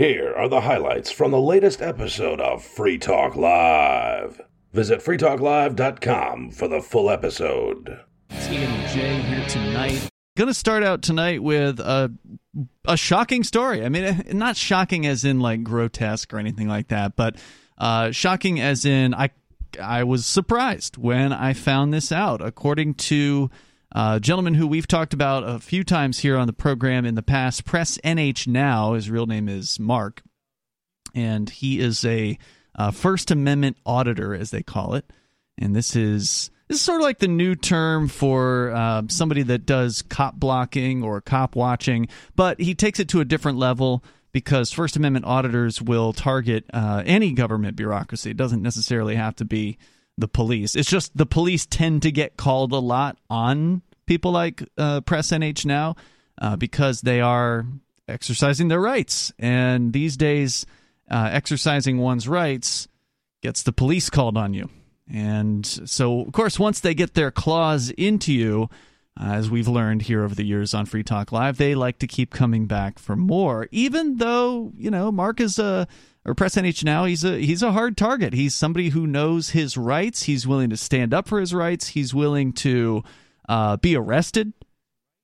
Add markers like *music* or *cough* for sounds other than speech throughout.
Here are the highlights from the latest episode of Free Talk Live. Visit freetalklive.com for the full episode. T and here tonight. Going to start out tonight with a a shocking story. I mean, eh, not shocking as in like grotesque or anything like that, but uh, shocking as in I I was surprised when I found this out. According to uh, gentleman who we've talked about a few times here on the program in the past, Press NH Now. His real name is Mark, and he is a uh, First Amendment auditor, as they call it. And this is this is sort of like the new term for uh, somebody that does cop blocking or cop watching, but he takes it to a different level because First Amendment auditors will target uh, any government bureaucracy. It doesn't necessarily have to be the police. It's just the police tend to get called a lot on people like uh, Press NH now uh, because they are exercising their rights. And these days, uh, exercising one's rights gets the police called on you. And so, of course, once they get their claws into you, uh, as we've learned here over the years on Free Talk Live, they like to keep coming back for more. Even though you know Mark is a Press NH now, he's a he's a hard target. He's somebody who knows his rights. He's willing to stand up for his rights. He's willing to uh, be arrested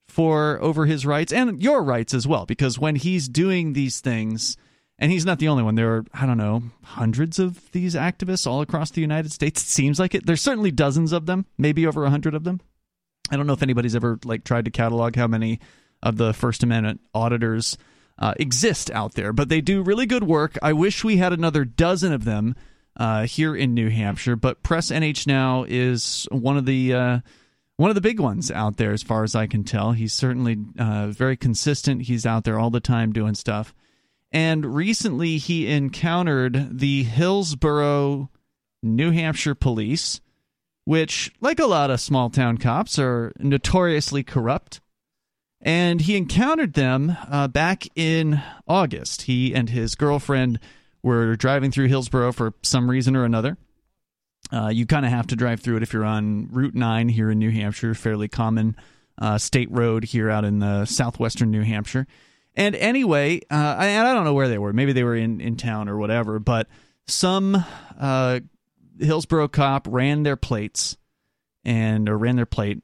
for over his rights and your rights as well. Because when he's doing these things, and he's not the only one. There are I don't know hundreds of these activists all across the United States. It seems like it. There's certainly dozens of them, maybe over a hundred of them. I don't know if anybody's ever like tried to catalog how many of the First Amendment auditors uh, exist out there, but they do really good work. I wish we had another dozen of them uh, here in New Hampshire, but Press NH now is one of the uh, one of the big ones out there, as far as I can tell. He's certainly uh, very consistent. He's out there all the time doing stuff. And recently, he encountered the Hillsborough, New Hampshire police which, like a lot of small town cops, are notoriously corrupt. And he encountered them uh, back in August. He and his girlfriend were driving through Hillsborough for some reason or another. Uh, you kind of have to drive through it if you're on Route 9 here in New Hampshire, fairly common uh, state road here out in the southwestern New Hampshire. And anyway, uh, I, I don't know where they were. Maybe they were in, in town or whatever, but some uh, Hillsborough cop ran their plates and or ran their plate,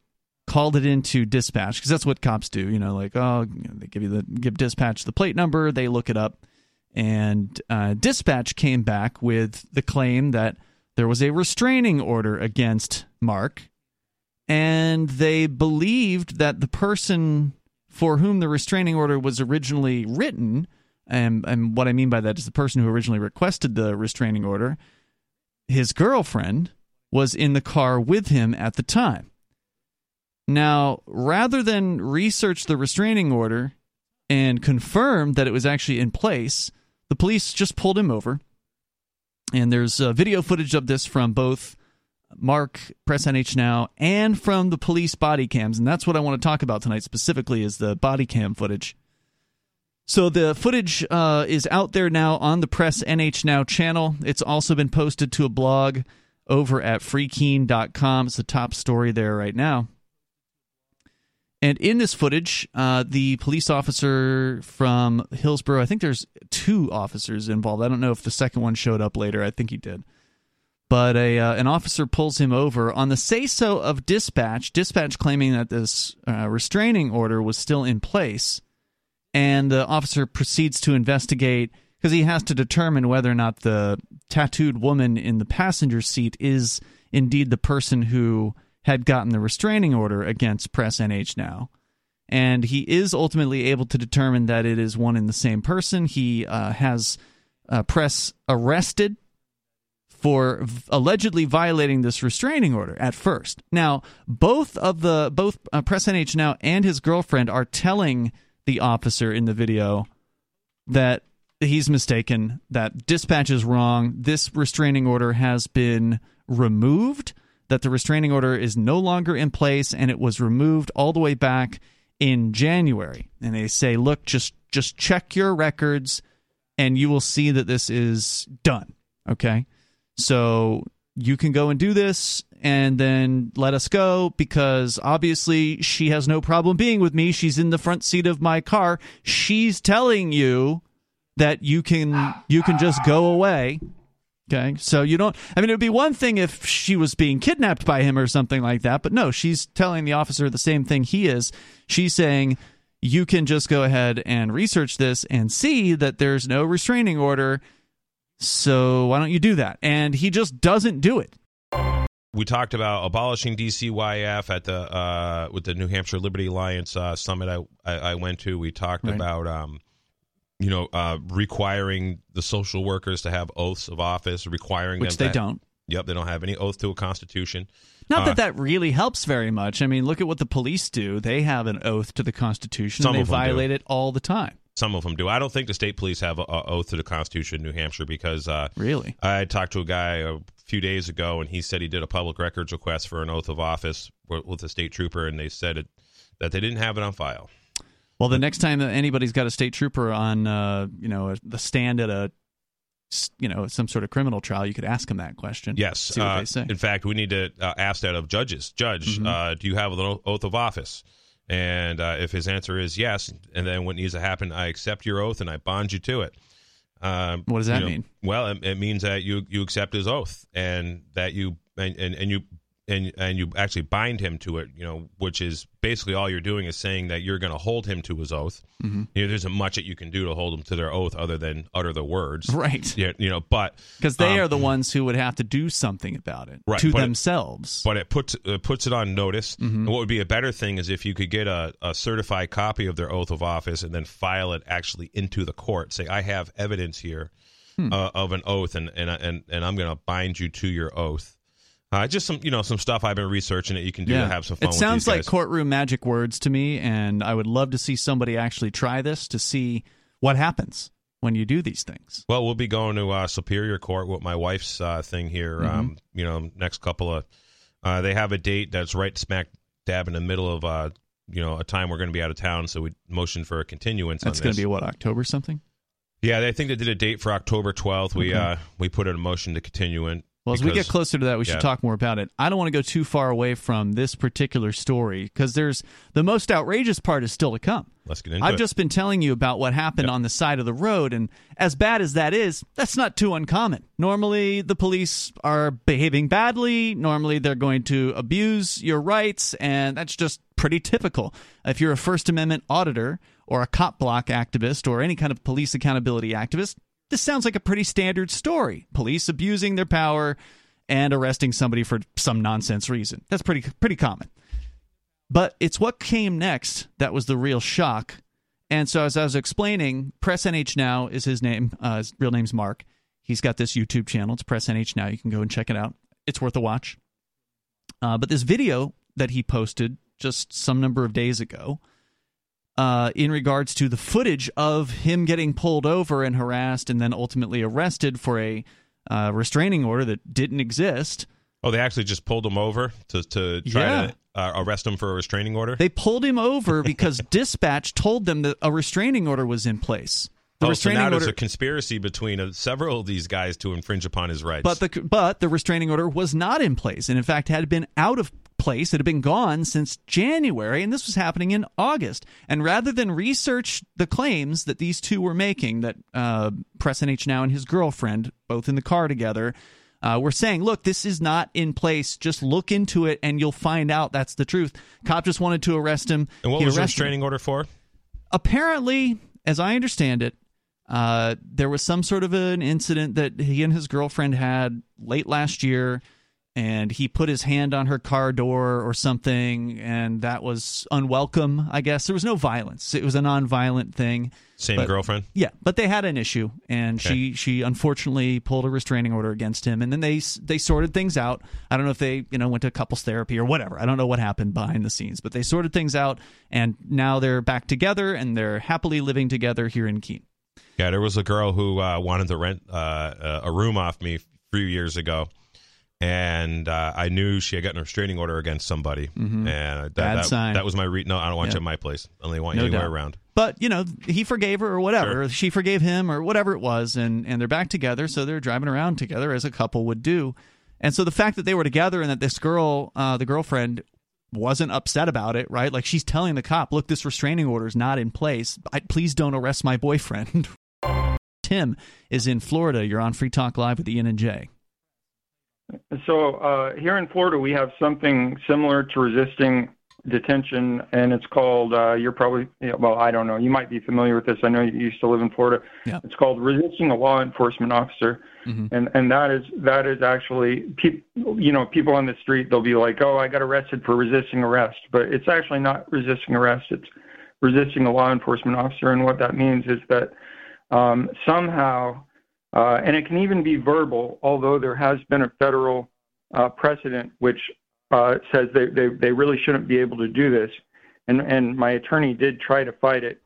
called it into dispatch because that's what cops do. You know, like oh, they give you the give dispatch the plate number, they look it up, and uh, dispatch came back with the claim that there was a restraining order against Mark, and they believed that the person for whom the restraining order was originally written. And, and what I mean by that is the person who originally requested the restraining order his girlfriend was in the car with him at the time. Now, rather than research the restraining order and confirm that it was actually in place, the police just pulled him over. And there's uh, video footage of this from both Mark Press NH Now and from the police body cams. And that's what I want to talk about tonight specifically is the body cam footage. So the footage uh, is out there now on the Press NH Now channel. It's also been posted to a blog over at freekeene.com. It's the top story there right now. And in this footage, uh, the police officer from Hillsborough, I think there's two officers involved. I don't know if the second one showed up later. I think he did. But a uh, an officer pulls him over on the say so of dispatch, dispatch claiming that this uh, restraining order was still in place and the officer proceeds to investigate because he has to determine whether or not the tattooed woman in the passenger seat is indeed the person who had gotten the restraining order against Press NH now. And he is ultimately able to determine that it is one and the same person. He uh, has uh, Press arrested for v- allegedly violating this restraining order at first. Now, both of the both uh, Press NH now and his girlfriend are telling the officer in the video that he's mistaken, that dispatch is wrong, this restraining order has been removed, that the restraining order is no longer in place, and it was removed all the way back in January. And they say, look, just just check your records and you will see that this is done. Okay. So you can go and do this and then let us go because obviously she has no problem being with me. She's in the front seat of my car. She's telling you that you can you can just go away. Okay, so you don't. I mean, it would be one thing if she was being kidnapped by him or something like that, but no, she's telling the officer the same thing he is. She's saying you can just go ahead and research this and see that there's no restraining order. So why don't you do that? And he just doesn't do it. We talked about abolishing DCYF at the uh, with the New Hampshire Liberty Alliance uh, summit I, I, I went to. We talked Right. about um, you know uh, requiring the social workers to have oaths of office, requiring Which them they to- don't. Yep, they don't have any oath to a constitution. Not Uh, that that really helps very much. I mean, look at what the police do. They have an oath to the Constitution, Some and they of them do. violate it all the time. Some of them do. I don't think the state police have a, a oath to the Constitution in New Hampshire because uh, Really? I talked to a guy a few days ago, and he said he did a public records request for an oath of office with with a state trooper, and they said it, that they didn't have it on file. Well, the next time that anybody's got a state trooper on, uh, you know, the stand at a you know, some sort of criminal trial, you could ask them that question. Yes. Uh. In fact, we need to uh, ask that of judges. Judge, Mhm. uh, do you have an oath of office? And uh, if his answer is yes, and then what needs to happen, I accept your oath and I bond you to it. Um, What does you that know, mean? Well, it, it means that you you accept his oath and that you and, and, and you and and you actually bind him to it. You know, which is basically all you're doing is saying that you're going to hold him to his oath. Mhm. You know, there isn't much that you can do to hold them to their oath other than utter the words. Right. Yeah, you know, but Because they Um, are the ones who would have to do something about it Right, to but it- themselves. but it puts it puts it on notice. Mm-hmm. And what would be a better thing is if you could get a, a certified copy of their oath of office and then file it actually into the court. Say, I have evidence here Hmm. uh, of an oath, and and and, and I'm going to bind you to your oath. Uh, just some you know some stuff I've been researching that you can do to have some fun. It sounds like courtroom magic words to me, and I would love to see somebody actually try this to see what happens when you do these things. Well, we'll be going to uh, Superior Court with my wife's uh, thing here. Mm-hmm. Um, you know, next couple of. Uh, they have a date that's right smack dab in the middle of uh, you know a time we're going to be out of town, so we motion for a continuance. That's going to be what October something. Yeah, I think they did a date for October 12th. We Okay. uh we put in a motion to continue it. Well, as we get closer to that, we should talk more about it. I don't want to go too far away from this particular story because there's the most outrageous part is still to come. Let's get into I've it. just been telling you about what happened on the side of the road, and as bad as that is, that's not too uncommon. Normally, the police are behaving badly. Normally, they're going to abuse your rights, and that's just pretty typical. If you're a First Amendment auditor or a cop block activist or any kind of police accountability activist, this sounds like a pretty standard story. Police abusing their power and arresting somebody for some nonsense reason. That's pretty pretty common. But it's what came next that was the real shock. And so, as I was explaining, Press NH Now is his name. Uh, his real name's Mark. He's got this YouTube channel. It's Press NH Now. You can go and check it out. It's worth a watch. Uh, but this video that he posted just some number of days ago, uh, in regards to the footage of him getting pulled over and harassed, and then ultimately arrested for a uh, restraining order that didn't exist. Oh, they actually just pulled him over to to try Yeah. to uh, arrest him for a restraining order. They pulled him over *laughs* because dispatch told them that a restraining order was in place. The oh, so restraining now order, there's a conspiracy between uh, several of these guys to infringe upon his rights. but the but the restraining order was not in place, and in fact had been out of place. It had been gone since January, and this was happening in August. And rather than research the claims that these two were making, that uh, Press NH now and his girlfriend, both in the car together, uh, were saying, "Look, this is not in place. Just look into it, and you'll find out that's the truth." Cop just wanted to arrest him. and what He was the arrested him. restraining order for? apparently, as I understand it, uh, there was some sort of an incident that he and his girlfriend had late last year, and he put his hand on her car door or something, and that was unwelcome. I guess there was no violence; it was a non-violent thing. Same But- girlfriend. Yeah, but they had an issue, and Okay. she she unfortunately pulled a restraining order against him, and then they they sorted things out. I don't know if they you know went to couples therapy or whatever. I don't know what happened behind the scenes, but they sorted things out, and now they're back together and they're happily living together here in Keene. Yeah, there was a girl who uh, wanted to rent uh, a room off me a few years ago, and uh, I knew she had gotten a restraining order against somebody, and that, Mm-hmm. Bad that, sign. that was my re- no. I don't want Yeah. you at my place. I only want No you anywhere doubt. around. But you know, he forgave her or whatever. She forgave him or whatever it was, and and they're back together. So they're driving around together as a couple would do. And so the fact that they were together and that this girl, uh, the girlfriend, wasn't upset about it, right? Like she's telling the cop, "Look, this restraining order is not in place. I, please don't arrest my boyfriend." *laughs* Tim is in Florida. You're on Free Talk Live with Ian and Jay. So uh, here in Florida, we have something similar to resisting detention, and it's called. Uh, you're probably well, I don't know. You might be familiar with this. I know you used to live in Florida. Yeah. It's called resisting a law enforcement officer, mm-hmm. and and that is that is actually pe- you know people on the street they'll be like, oh, I got arrested for resisting arrest, but it's actually not resisting arrest. It's resisting a law enforcement officer, and what that means is that um, somehow, uh, and it can even be verbal, although there has been a federal uh, precedent which uh, says they, they, they really shouldn't be able to do this. And, and my attorney did try to fight it.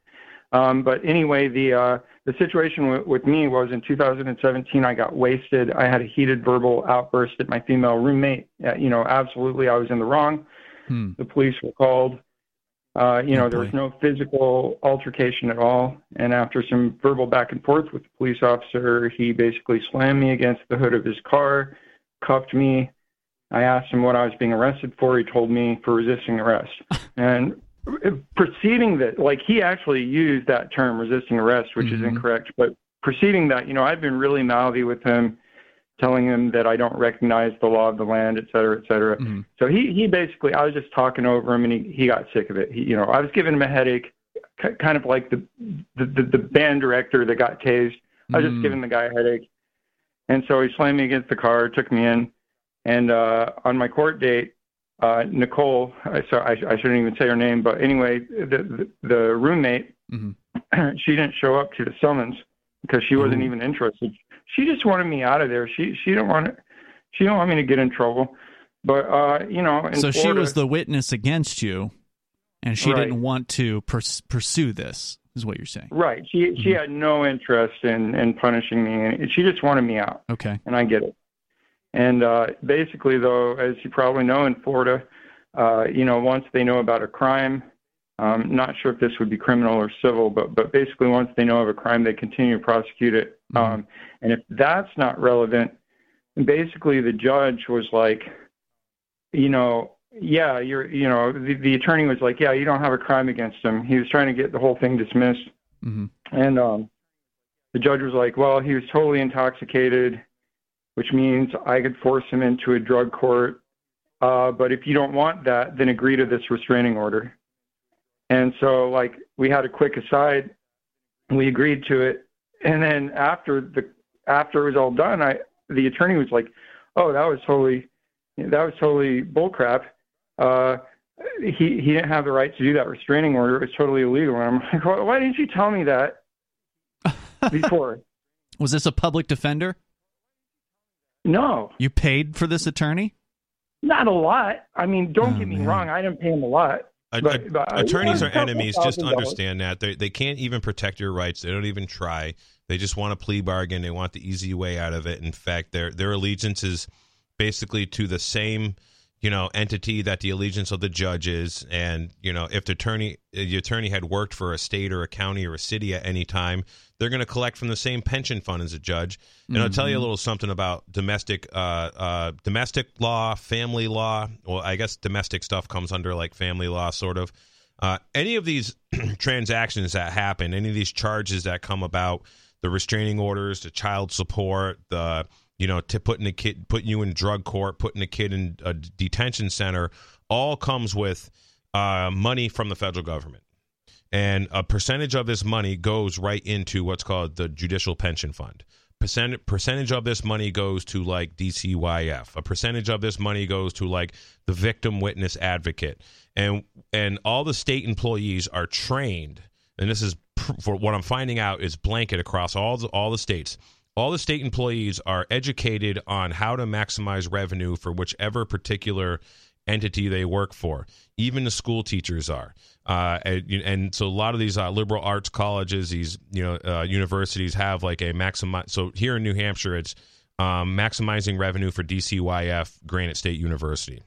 Um, but anyway, the, uh, the situation w- with me was in 2017, I got wasted. I had a heated verbal outburst at my female roommate. Uh, you know, absolutely, I was in the wrong. Hmm. The police were called. Uh, you Oh, know, there was no physical altercation at all. And after some verbal back and forth with the police officer, he basically slammed me against the hood of his car, cuffed me. I asked him what I was being arrested for. He told me for resisting arrest. *laughs* and preceding that, like he actually used that term, resisting arrest, which Mhm. is incorrect. But preceding that, you know, I've been really mouthy with him, telling him that I don't recognize the law of the land, et cetera, et cetera. Mhm. So he he basically, I was just talking over him, and he he got sick of it. He, you know, I was giving him a headache, k- kind of like the the the, the band director that got tased. I was just giving the guy a headache, and so he slammed me against the car, took me in, and uh, on my court date, uh, Nicole, I, so I, I shouldn't even say her name, but anyway, the the, the roommate, Mhm. *clears throat* she didn't show up to the summons because she wasn't Ooh. even interested. She just wanted me out of there. She she didn't want it. she didn't want me to get in trouble. But uh, you know, So she was the witness against you, and she Right. didn't want to pers- pursue this. Is what you're saying? right. She she Mhm. had no interest in in punishing me, and she just wanted me out. Okay. and I get it. And uh, basically, though, as you probably know, in Florida, uh, you know, once they know about a crime, um, not sure if this would be criminal or civil, but but basically, once they know of a crime, they continue to prosecute it. Mhm. Um, and if that's not relevant, basically the judge was like, you know, yeah, you're, you know, the, the attorney was like, yeah, you don't have a crime against him. He was trying to get the whole thing dismissed. hmm And um, the judge was like, well, he was totally intoxicated, which means I could force him into a drug court. Uh, but if you don't want that, then agree to this restraining order. And so, like, we had a quick aside. We agreed to it. And then after the after it was all done, I the attorney was like, "Oh, that was totally that was totally bullcrap. Uh, he he didn't have the right to do that restraining order. It was totally illegal." And I'm like, "Why why didn't you tell me that *laughs* before?" Was this a public defender? no, You paid for this attorney? not a lot. I mean, don't Oh, get me man. wrong. I didn't pay him a lot. A- But- but attorneys are enemies. Just understand that they they can't even protect your rights. They don't even try. They just want a plea bargain. They want the easy way out of it. In fact, their their allegiance is basically to the same you know entity that the allegiance of the judge is. And you know if the attorney the attorney had worked for a state or a county or a city at any time, they're going to collect from the same pension fund as a judge. And I'll tell you a little something about domestic uh, uh, domestic law, family law. Well, I guess domestic stuff comes under like family law, sort of. Uh, any of these *clears throat* transactions that happen, any of these charges that come about, the restraining orders, the child support, the you know, to putting a kid, putting you in drug court, putting a kid in a detention center, all comes with uh, money from the federal government and a percentage of this money goes right into what's called the judicial pension fund. Percent percentage of this money goes to like DCYF. A percentage of this money goes to like the victim witness advocate, and and all the state employees are trained. And this is pr- for what I'm finding out is blanket across all the, all the states. All the state employees are educated on how to maximize revenue for whichever particular entity they work for. Even the school teachers are, uh, and, and so a lot of these uh, liberal arts colleges, these you know uh, universities have like a maximize. So here in New Hampshire, it's um, maximizing revenue for DCYF Granite State University.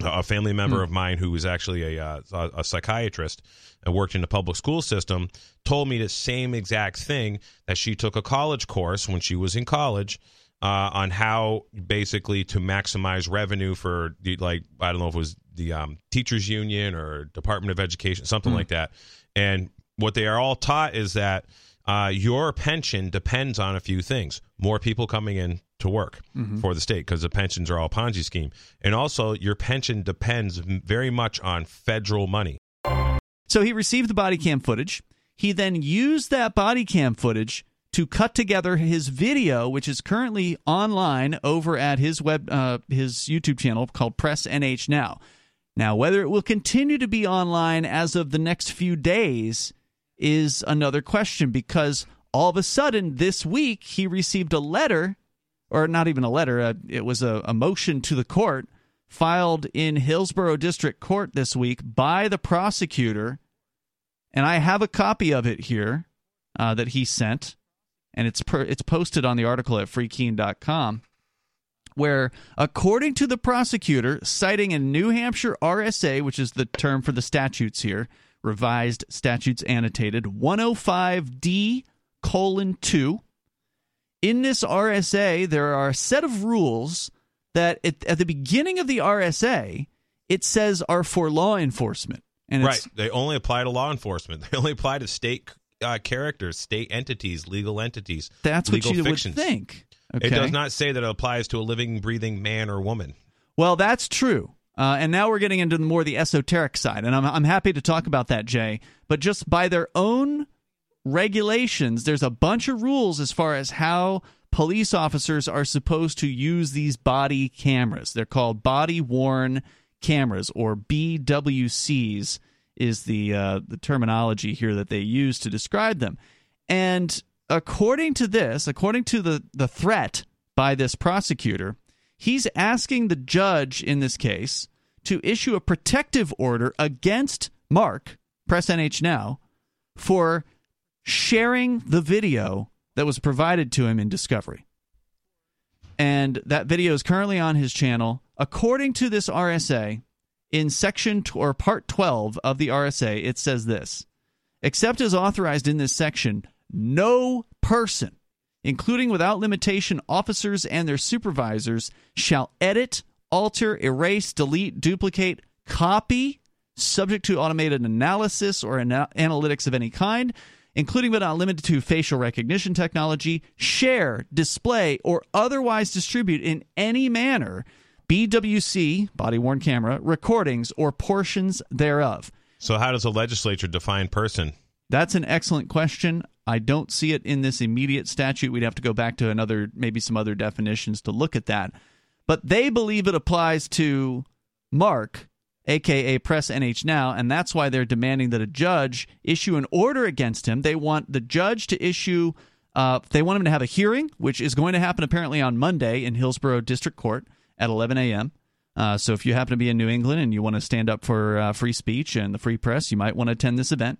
A family member of mine who was actually a, uh, a, a psychiatrist and worked in the public school system told me the same exact thing that she took a college course when she was in college uh, on how basically to maximize revenue for the like I don't know if it was the um, teachers union or Department of Education something like that. And what they are all taught is that uh, your pension depends on a few things: more people coming in to work Mm-hmm. for the state because the pensions are all Ponzi scheme, and also your pension depends very much on federal money. So he received the body cam footage. He then used that body cam footage to cut together his video, which is currently online over at his web, uh, his YouTube channel called Press NH Now. Now, whether it will continue to be online as of the next few days is another question because all of a sudden this week he received a letter, or not even a letter, uh, it was a, a motion to the court filed in Hillsborough District Court this week by the prosecutor. And I have a copy of it here uh, that he sent, and it's per, it's posted on the article at freekeene.com where, according to the prosecutor, citing a New Hampshire RSA, which is the term for the statutes here, revised statutes annotated 105D colon 2. In this RSA, there are a set of rules that at, at the beginning of the RSA, it says are for law enforcement. And it's, Right. They only apply to law enforcement. *laughs* They only apply to state uh, characters, state entities, legal entities. that's what legal you fictions. would think. Okay. It does not say that it applies to a living, breathing man or woman. Well, that's true. Uh, and now we're getting into the more the esoteric side, and I'm I'm happy to talk about that, Jay. But just by their own regulations, there's a bunch of rules as far as how police officers are supposed to use these body cameras. They're called body worn cameras, or BWCs, is the uh, the terminology here that they use to describe them. And according to this, according to the the threat by this prosecutor, he's asking the judge in this case to issue a protective order against Mark, Press NH Now, for sharing the video that was provided to him in Discovery. And that video is currently on his channel. According to this RSA, in section t- or part 12 of the RSA, it says this Except as authorized in this section, no person, including without limitation officers and their supervisors, shall edit, alter, erase, delete, duplicate, copy, subject to automated analysis or ana- analytics of any kind, including but not limited to facial recognition technology, share, display, or otherwise distribute in any manner BWC, body worn camera, recordings or portions thereof. So, how does the legislature define person? That's an excellent question. I don't see it in this immediate statute. We'd have to go back to another, maybe some other definitions to look at that. But they believe it applies to Mark, aka Press NH Now, and that's why they're demanding that a judge issue an order against him. They want the judge to issue, uh, they want him to have a hearing, which is going to happen apparently on Monday in Hillsborough District Court at 11 a.m. Uh, so if you happen to be in New England and you want to stand up for uh, free speech and the free press, you might want to attend this event.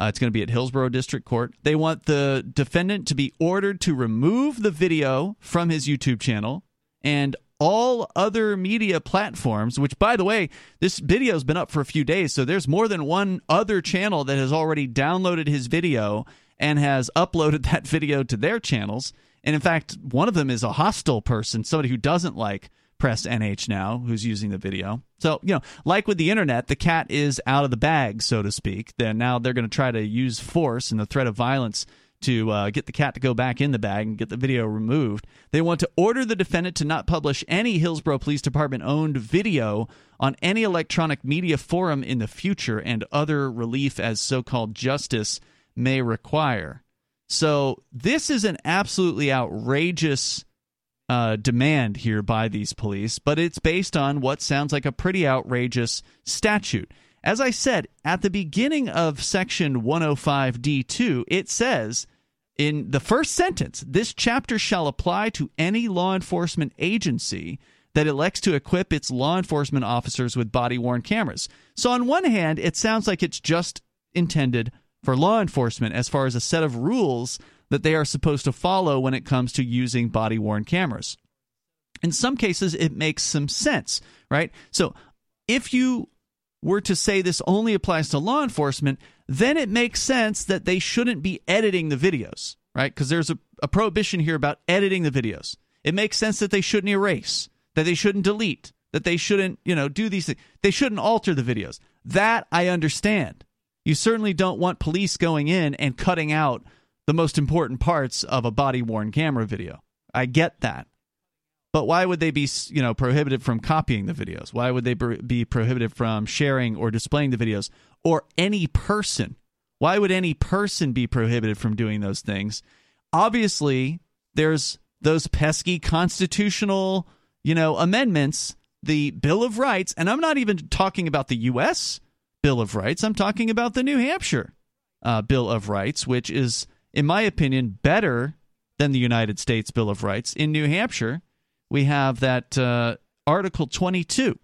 Uh, it's going to be at Hillsborough District Court. They want the defendant to be ordered to remove the video from his YouTube channel and all other media platforms, which, by the way, this video has been up for a few days. So there's more than one other channel that has already downloaded his video and has uploaded *laughs* that video to their channels. And in fact, one of them is a hostile person, somebody who doesn't like Press NH now, who's using the video. So, you know, like with the internet, the cat is out of the bag, so to speak. Then now they're going to try to use force and the threat of violence to uh, get the cat to go back in the bag and get the video removed. They want to order the defendant to not publish any Hillsborough Police Department owned video on any electronic media forum in the future and other relief as so called justice may require. So, this is an absolutely outrageous uh, demand here by these police, but it's based on what sounds like a pretty outrageous statute. As I said at the beginning of section 105D2, it says in the first sentence this chapter shall apply to any law enforcement agency that elects to equip its law enforcement officers with body worn cameras. So, on one hand, it sounds like it's just intended for law enforcement as far as a set of rules that they are supposed to follow when it comes to using body worn cameras. In some cases, it makes some sense, right? So if you were to say this only applies to law enforcement, then it makes sense that they shouldn't be editing the videos, right? Because there's a, a prohibition here about editing the videos. It makes sense that they shouldn't erase, that they shouldn't delete, that they shouldn't, you know, do these things. They shouldn't alter the videos. That I understand. You certainly don't want police going in and cutting out the most important parts of a body worn camera video. I get that. But why would they be, you know, prohibited from copying the videos? Why would they be prohibited from sharing or displaying the videos or any person? Why would any person be prohibited from doing those things? Obviously, there's those pesky constitutional, you know, amendments, the Bill of Rights, and I'm not even talking about the US Bill of Rights. I'm talking about the New Hampshire uh, Bill of Rights, which is in my opinion better than the United States Bill of Rights. In New Hampshire, we have that uh, Article 22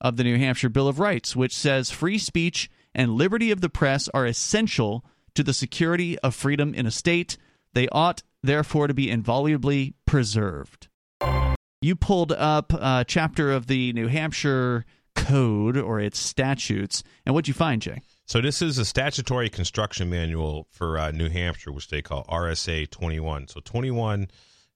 of the New Hampshire Bill of Rights, which says free speech and liberty of the press are essential to the security of freedom in a state. They ought, therefore, to be inviolably preserved. You pulled up a chapter of the New Hampshire Code or its statutes, and what'd you find, Jay? So this is a statutory construction manual for uh, New Hampshire, which they call RSA 21. So 21,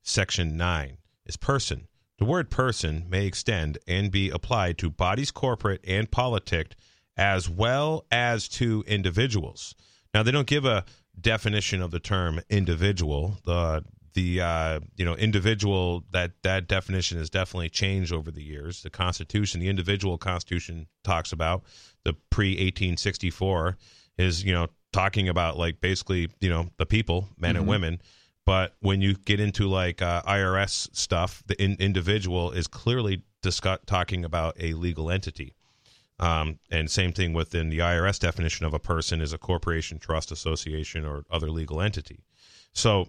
Section 9 is person. The word person may extend and be applied to bodies corporate and politic as well as to individuals. Now, they don't give a definition of the term individual. The the uh, you know individual that that definition has definitely changed over the years. The Constitution, the individual Constitution talks about the pre 1864 is you know talking about like basically you know the people, men mm-hmm. and women. But when you get into like uh, IRS stuff, the in- individual is clearly discuss- talking about a legal entity. Um, and same thing within the IRS definition of a person is a corporation, trust, association, or other legal entity. So,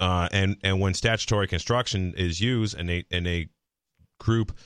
uh, and and when statutory construction is used and they and they group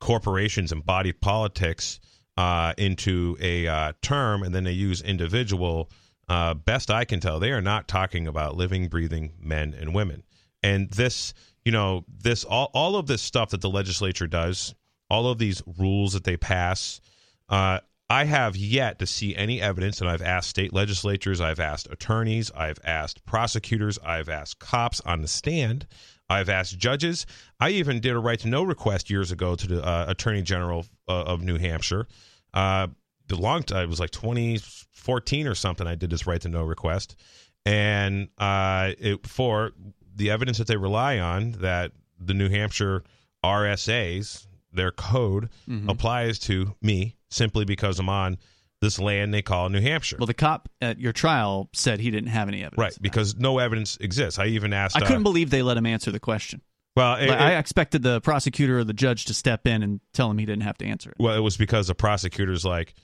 corporations and body politics uh, into a uh, term, and then they use individual. Uh, best I can tell, they are not talking about living, breathing men and women. And this, you know, this all all of this stuff that the legislature does, all of these rules that they pass. Uh, I have yet to see any evidence, and I've asked state legislatures, I've asked attorneys, I've asked prosecutors, I've asked cops on the stand I've asked judges. I even did a right to know request years ago to the uh, Attorney General uh, of New Hampshire. Uh, the long time it was like 2014 or something. I did this right to know request, and uh, it, for the evidence that they rely on that the New Hampshire RSA's their code mm-hmm. applies to me simply because I'm on this land they call New Hampshire. Well, the cop at your trial said he didn't have any evidence. Right, because no evidence exists. I even asked. I couldn't uh, believe they let him answer the question. Well, it, I expected the prosecutor or the judge to step in and tell him he didn't have to answer it. Well, it was because the prosecutor's like,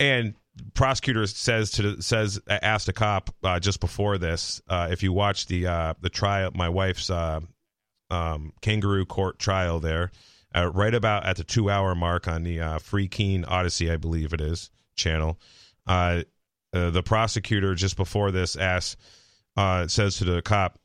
and prosecutor says to says asked a cop uh, just before this uh, if you watch the uh, the trial, my wife's uh, um, kangaroo court trial there, uh, right about at the two hour mark on the Free Keene Odysee, I believe it is channel. Uh, uh, the prosecutor just before this asks, uh, says to the cop,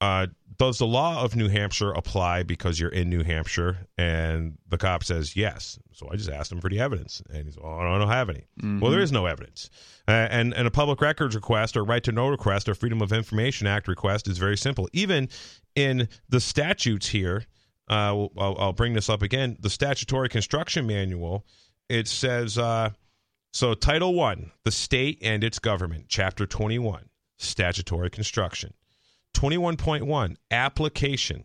uh, "Does the law of New Hampshire apply because you're in New Hampshire?" And the cop says, "Yes." So I just asked him for the evidence, and he's, "Oh, I don't have any." Mm-hmm. Well, there is no evidence, uh, and and a public records request or right to know request or Freedom of Information Act request is very simple. Even in the statutes here, uh, I'll, I'll, bring this up again. The statutory construction manual it says uh, so, Title One, the state and its government, Chapter 21, statutory construction. 21.1, application.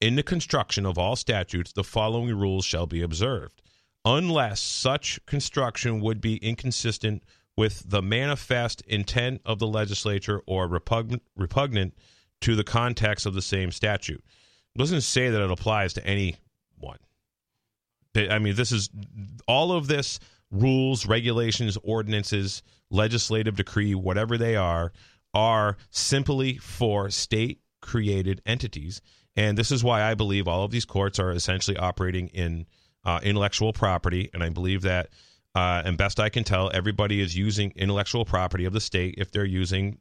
In the construction of all statutes, the following rules shall be observed, unless such construction would be inconsistent with the manifest intent of the legislature or repugnant, repugnant to the context of the same statute. It doesn't say that it applies to anyone. I mean, this is all of this rules, regulations, ordinances, legislative decree, whatever they are, are simply for state created entities. And this is why I believe all of these courts are essentially operating in uh, intellectual property. And I believe that, uh, and best I can tell, everybody is using intellectual property of the state if they're using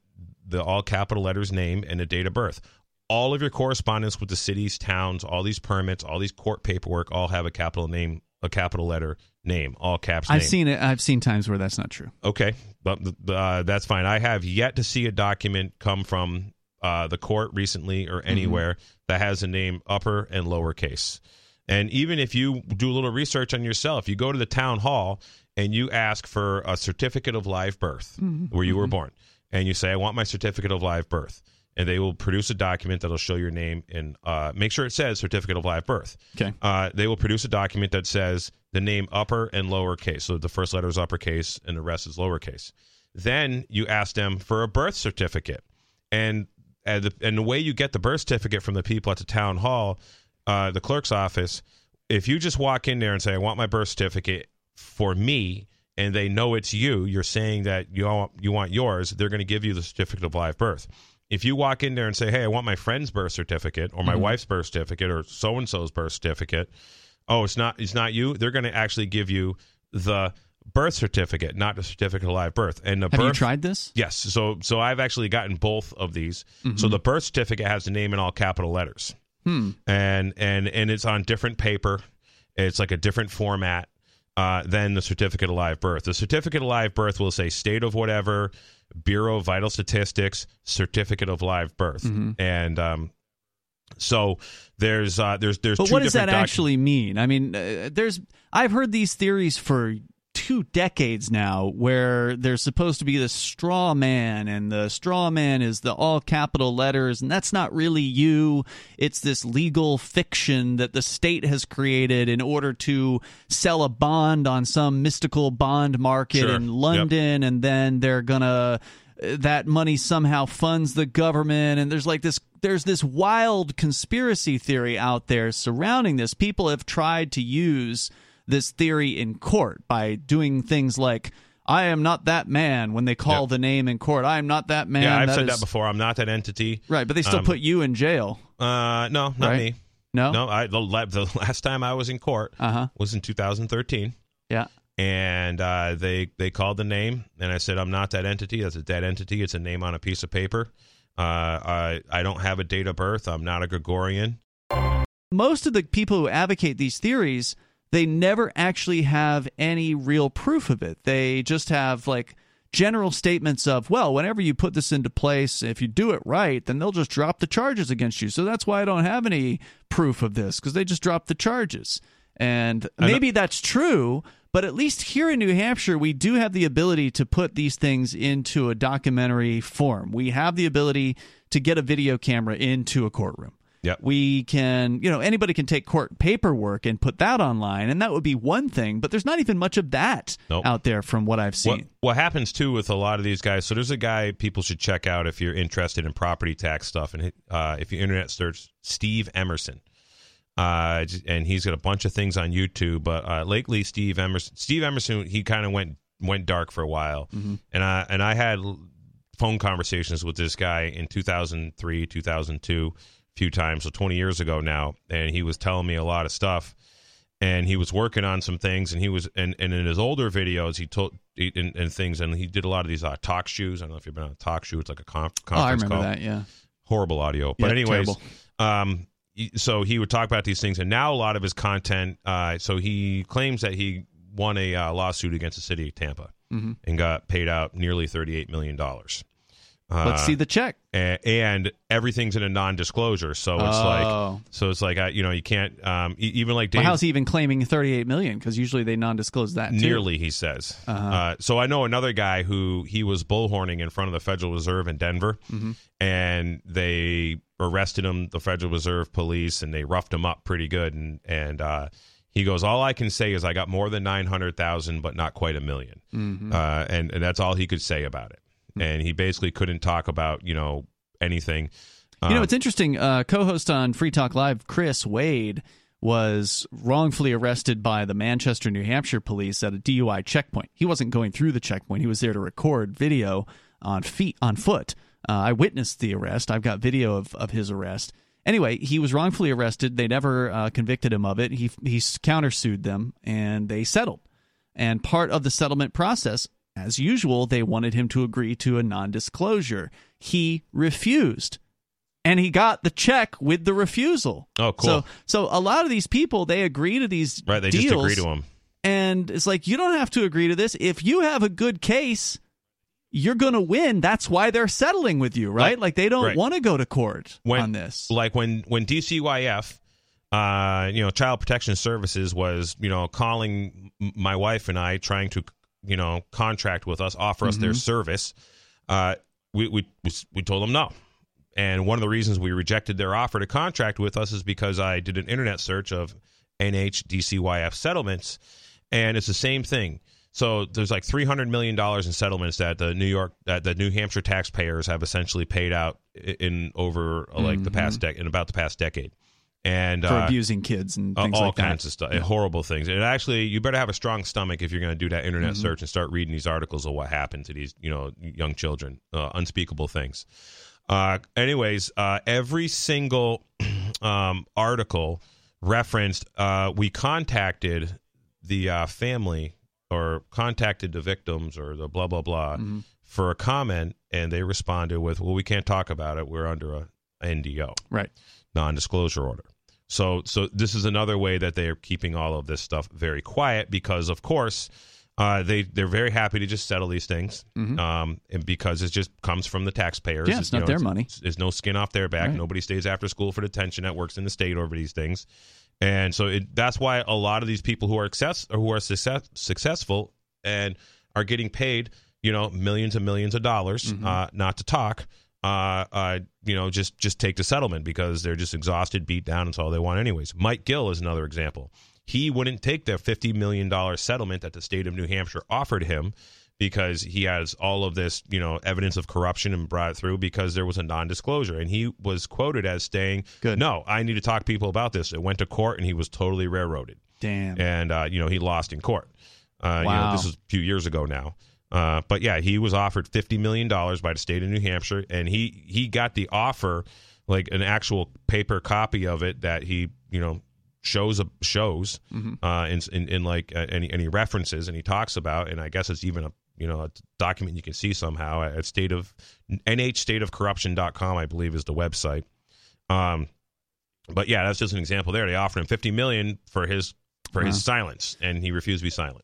the all capital letters name and the date of birth. All of your correspondence with the cities, towns, all these permits, all these court paperwork all have a capital name, a capital letter name, all caps. I've name. seen it. I've seen times where that's not true. Okay, but uh, that's fine. I have yet to see a document come from uh, the court recently or mm-hmm. anywhere mm-hmm. that has a name upper and lowercase. And even if you do a little research on yourself, you go to the town hall and you ask for a certificate of live birth mm-hmm. where you were mm-hmm. born. and you say, "I want my certificate of live birth." And they will produce a document that'll show your name and uh, make sure it says certificate of live birth. Okay. Uh, they will produce a document that says the name upper and lowercase. So the first letter is uppercase and the rest is lowercase. Then you ask them for a birth certificate. And and the, and the way you get the birth certificate from the people at the town hall, uh, the clerk's office, if you just walk in there and say, "I want my birth certificate for me," and they know it's you, you're saying that you want, you want yours. They're going to give you the certificate of live birth. If you walk in there and say, "Hey, I want my friend's birth certificate or my wife's birth certificate or so and so's birth certificate," oh, it's not it's not you. They're going to actually give you the birth certificate, not the certificate of live birth. And the Have birth you tried this? Yes. So so I've actually gotten both of these. So the birth certificate has the name in all capital letters. Hmm. And and and it's on different paper. It's like a different format uh, than the certificate of live birth. The certificate of live birth will say state of whatever, Bureau of Vital Statistics, certificate of live birth. And um so there's uh there's there's But what does that docu- actually mean? I mean, uh, there's I've heard these theories for two decades now where there's supposed to be this straw man and the straw man is the all capital letters and that's not really you it's this legal fiction that the state has created in order to sell a bond on some mystical bond market Sure. in Yep. London and then they're going to uh, that money somehow funds the government and there's like this there's this wild conspiracy theory out there surrounding this people have tried to use this theory in court by doing things like I am not that man when they call Yep. the name in court. I am not that man. Yeah, I've that said is- that before. I'm not that entity. Right, but they still Um, put you in jail. Uh no, not Right? me. No? No, I the, the last time I was in court Uh-huh. was in 2013. Yeah. and uh, they they called the name, and I said I'm not that entity. That's a dead entity. It's a name on a piece of paper. Uh, I I don't have a date of birth. I'm not a Gregorian. most of the people who advocate these theories they never actually have any real proof of it. They just have like general statements of well whenever you put this into place if you do it right then they'll just drop the charges against you. So that's why i don't have any proof of this because they just dropped the charges. And maybe that's true but at least here in New Hampshire, we do have the ability to put these things into a documentary form. We have the ability to get a video camera into a courtroom Yep. we can you know anybody can take court paperwork and put that online and that would be one thing but there's not even much of that Nope. out there from what i've seen what happens too with a lot of these guys? So there's a guy people should check out if you're interested in property tax stuff, and uh, if you internet search Steve Emerson. Uh, and he's got a bunch of things on YouTube. But uh, lately, Steve Emerson, Steve Emerson, he kind of went went dark for a while, and I and I had phone conversations with this guy in 2003, 2002, a few times, so 20 years ago now, and he was telling me a lot of stuff. And he was working on some things, and he was, and, and in his older videos, he told he- and, and things, and he did a lot of these uh, talk shows. I don't know if you've been on a talk show; it's like a conf- oh i conference remember call that yeah horrible audio. But Yeah, anyways, terrible. um, so he would talk about these things, and now a lot of his content. Uh, so he claims that he won a uh, lawsuit against the city of Tampa Mhm. and got paid out nearly thirty-eight million dollars. Uh, let's see the check a- and everything's in a non-disclosure, so it's like, Oh. so it's like, I, you know, you can't um, e- even like well, how's he even claiming 38 million because usually they non-disclose that too. Nearly, he says. Uh-huh. Uh, so I know another guy who he was bullhorning in front of the Federal Reserve in Denver, Mm-hmm. and they arrested him, the Federal Reserve police, and they roughed him up pretty good. And and uh, he goes, all I can say is I got more than nine hundred thousand, but not quite a 1000000 Mm-hmm. Uh, and and that's all he could say about it. And he basically couldn't talk about you know anything. you know Um, it's interesting uh, co-host on free talk live chris wade was wrongfully arrested by the manchester new hampshire police at a dui checkpoint. He wasn't going through the checkpoint. He was there to record video on feet on foot. Uh, i witnessed the arrest. I've got video of, of his arrest. Anyway he was wrongfully arrested. They never uh, convicted him of it. He, he countersued them and they settled. And part of the settlement process, as usual, they wanted him to agree to a non disclosure. He refused. And he got the check with the refusal. Oh, cool. So, so a lot of these people they agree to these right, they deals, just agree to them, and it's like you don't have to agree to this. If you have a good case, you're going to win. That's why they're settling with you, right? Right. Like they don't Right. want to go to court When- on this. like when when DCYF, uh, you know, Child Protection Services was you know calling my wife and I trying to you know contract with us, offer us Mm-hmm. their service. Uh, we, we we told them no. And one of the reasons we rejected their offer to contract with us is because I did an internet search of NHDCYF settlements, and it's the same thing. So there's like 300 million dollars in settlements that the New York that the New Hampshire taxpayers have essentially paid out in over like mm-hmm. the past decade in about the past decade and for uh, abusing kids and things all like kinds that. of stuff, yeah. horrible things. And actually, you better have a strong stomach if you're going to do that internet mm-hmm. search and start reading these articles of what happened to these, you know, young children, uh, unspeakable things. Uh, anyways, uh, every single *clears throat* um, article referenced. Uh, we contacted the uh, family or contacted the victims or the blah blah blah mm-hmm. for a comment, and they responded with, "Well, we can't talk about it. We're under a NDO, right, non-disclosure order." So, so this is another way that they are keeping all of this stuff very quiet because, of course, uh, they they're very happy to just settle these things, mm-hmm. um, and because it just comes from the taxpayers. Yeah, it's, it's not know, their money. There's no skin off their back. Right. Nobody stays after school for detention that works in the state over these things, and so it, that's why a lot of these people who are success or who are success, successful and are getting paid, you know, millions and millions of dollars, mm-hmm. uh, not to talk uh, uh, you know, just just take the settlement because they're just exhausted, beat down, and all they want anyways. Mike Gill is another example. He wouldn't take the fifty million dollar settlement that the state of New Hampshire offered him because he has all of this, you know, evidence of corruption and brought it through because there was a non-disclosure, and he was quoted as saying, Good. "No, I need to talk to people about this." It went to court, and he was totally railroaded. Damn. And uh, you know, he lost in court. Uh, wow. You know, this was a few years ago now. Uh, but yeah, he was offered fifty million dollars by the state of New Hampshire, and he he got the offer, like an actual paper copy of it that he you know shows shows mm-hmm. uh, in, in, in like uh, any any references, and he talks about, and I guess it's even a you know a document you can see somehow at state of nhstateofcorruption.com, I believe is the website. Um, but yeah, that's just an example there. They offered him fifty million for his for his uh-huh. silence, and he refused to be silent.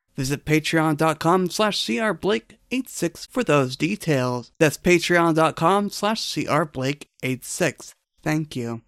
Visit patreon.com slash crblake86 for those details. That's patreon.com slash crblake86. Thank you.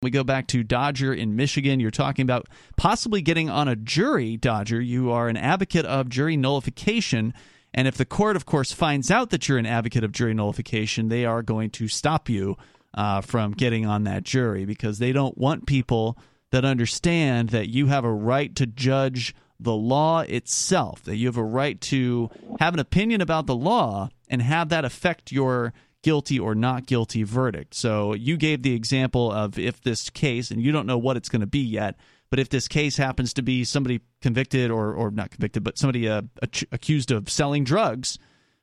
We go back to Dodger in Michigan. You're talking about possibly getting on a jury, Dodger. You are an advocate of jury nullification. And if the court, of course, finds out that you're an advocate of jury nullification, they are going to stop you uh, from getting on that jury because they don't want people that understand that you have a right to judge the law itself, that you have a right to have an opinion about the law and have that affect your guilty or not guilty verdict. So you gave the example of if this case, and you don't know what it's going to be yet, but if this case happens to be somebody convicted or, or not convicted, but somebody uh, accused of selling drugs,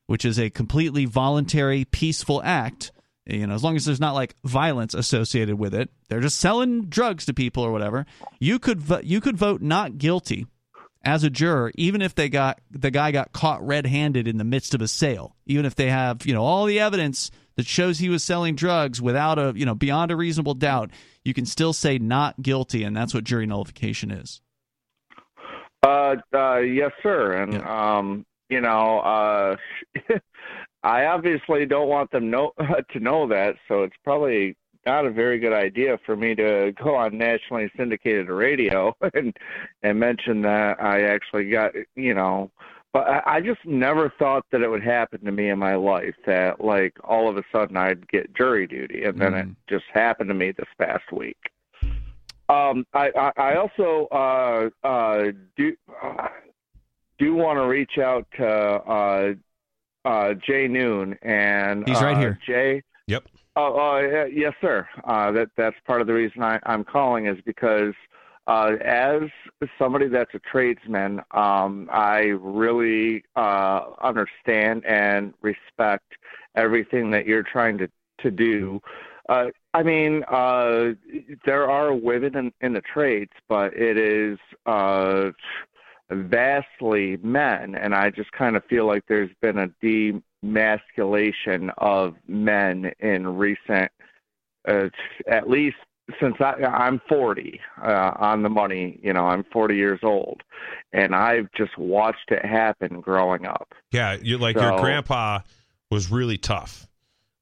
which is a completely voluntary, peaceful act, you know, as long as there's not like violence associated with it, they're just selling drugs to people or whatever. You could vo- you could vote not guilty as a juror, even if they got the guy got caught red-handed in the midst of a sale, even if they have you know all the evidence that shows he was selling drugs without a you know beyond a reasonable doubt, you can still say not guilty, and that's what jury nullification is. Uh, uh yes, sir, and yeah. um, you know, uh, *laughs* I obviously don't want them know *laughs* to know that, so it's probably not a very good idea for me to go on nationally syndicated radio *laughs* and and mention that I actually got you know but I, I just never thought that it would happen to me in my life that like all of a sudden I'd get jury duty and then mm. it just happened to me this past week. Um I I, I also uh uh do uh, do want to reach out to uh uh Jay Noon and He's right uh, here. Jay. Oh, uh, yes, sir. Uh, that that's part of the reason I, I'm calling is because uh, as somebody that's a tradesman, um, I really uh, understand and respect everything that you're trying to to do. Uh, I mean, uh, there are women in, in the trades, but it is uh, vastly men, and I just kind of feel like there's been a demasculation of men in recent, uh, at least since I, I'm 40 uh, on the money. You know, I'm 40 years old, and I've just watched it happen growing up. Yeah, you like so, your grandpa was really tough.